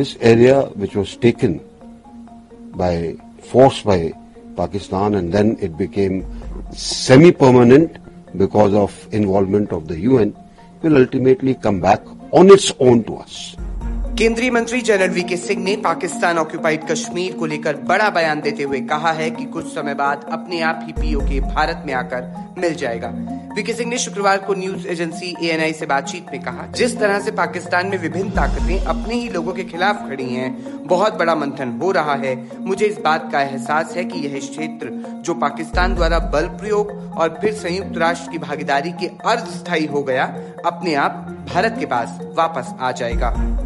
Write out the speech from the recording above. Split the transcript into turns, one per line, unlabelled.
this area which was taken by force by Pakistan and then it became semi-permanent because of involvement of the UN will ultimately come back on its own to us.
केंद्रीय मंत्री general VK Singh ने Pakistan occupied Kashmir को लेकर बड़ा बयान देते हुए कहा है कि कुछ समय बाद अपने आप ही पीओके भारत में आकर मिल जाएगा। वीके सिंह ने शुक्रवार को न्यूज़ एजेंसी एएनआई से बातचीत में कहा, जिस तरह से पाकिस्तान में विभिन्न ताकतें अपने ही लोगों के खिलाफ खड़ी हैं, बहुत बड़ा मंथन हो रहा है। मुझे इस बात का एहसास है कि यह क्षेत्र, जो पाकिस्तान द्वारा बल प्रयोग और फिर संयुक्त राष्ट्र की भागीदारी के अर्ध स्थायी हो गया, अपने आप भारत के पास वापस आ जाएगा।